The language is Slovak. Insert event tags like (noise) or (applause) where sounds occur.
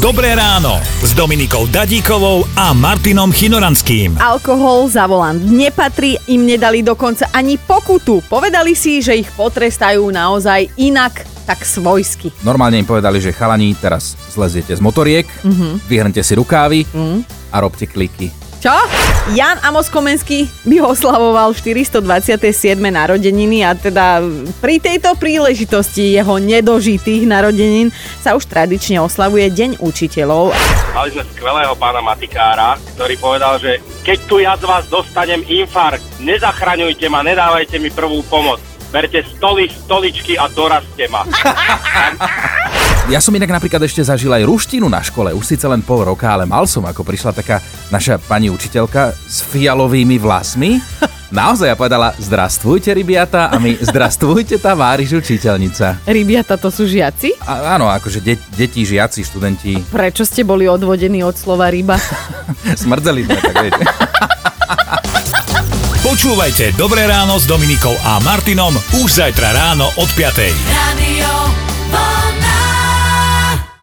Dobré ráno s Dominikou Dadíkovou a Martinom Chinoranským. Alkohol za volant nepatrí, im nedali dokonca ani pokutu. Povedali si, že ich potrestajú naozaj inak, tak svojsky. Normálne im povedali, že chalani, teraz zleziete z motoriek, mm-hmm. vyhrnte si rukávy mm. a robte kliky. Čo? Jan Amos Komenský by oslavoval 427. narodeniny a teda pri tejto príležitosti jeho nedožitých narodenín sa už tradične oslavuje Deň učiteľov. Mali sme skvelého pána Matikára, ktorý povedal, že keď tu ja z vás dostanem infarkt, nezachraňujte ma, nedávajte mi prvú pomoc. Berte stoly, stoličky a dorazte ma. (laughs) Ja som inak napríklad ešte zažil aj ruštinu na škole, už síce len pol roka, ale mal som, ako prišla taká naša pani učiteľka s fialovými vlasmi. (laughs) Naozaj ja povedala, zdrastvujte rybiata a my zdrastvujte tá váriš učiteľnica. Rybiata to sú žiaci? A, áno, akože de- deti, žiaci, študenti, Prečo ste boli odvodení od slova ryba? (laughs) smrdzeli sme, tak viete. (laughs) Počúvajte Dobré ráno s Dominikou a Martinom už zajtra ráno od 5. Radio.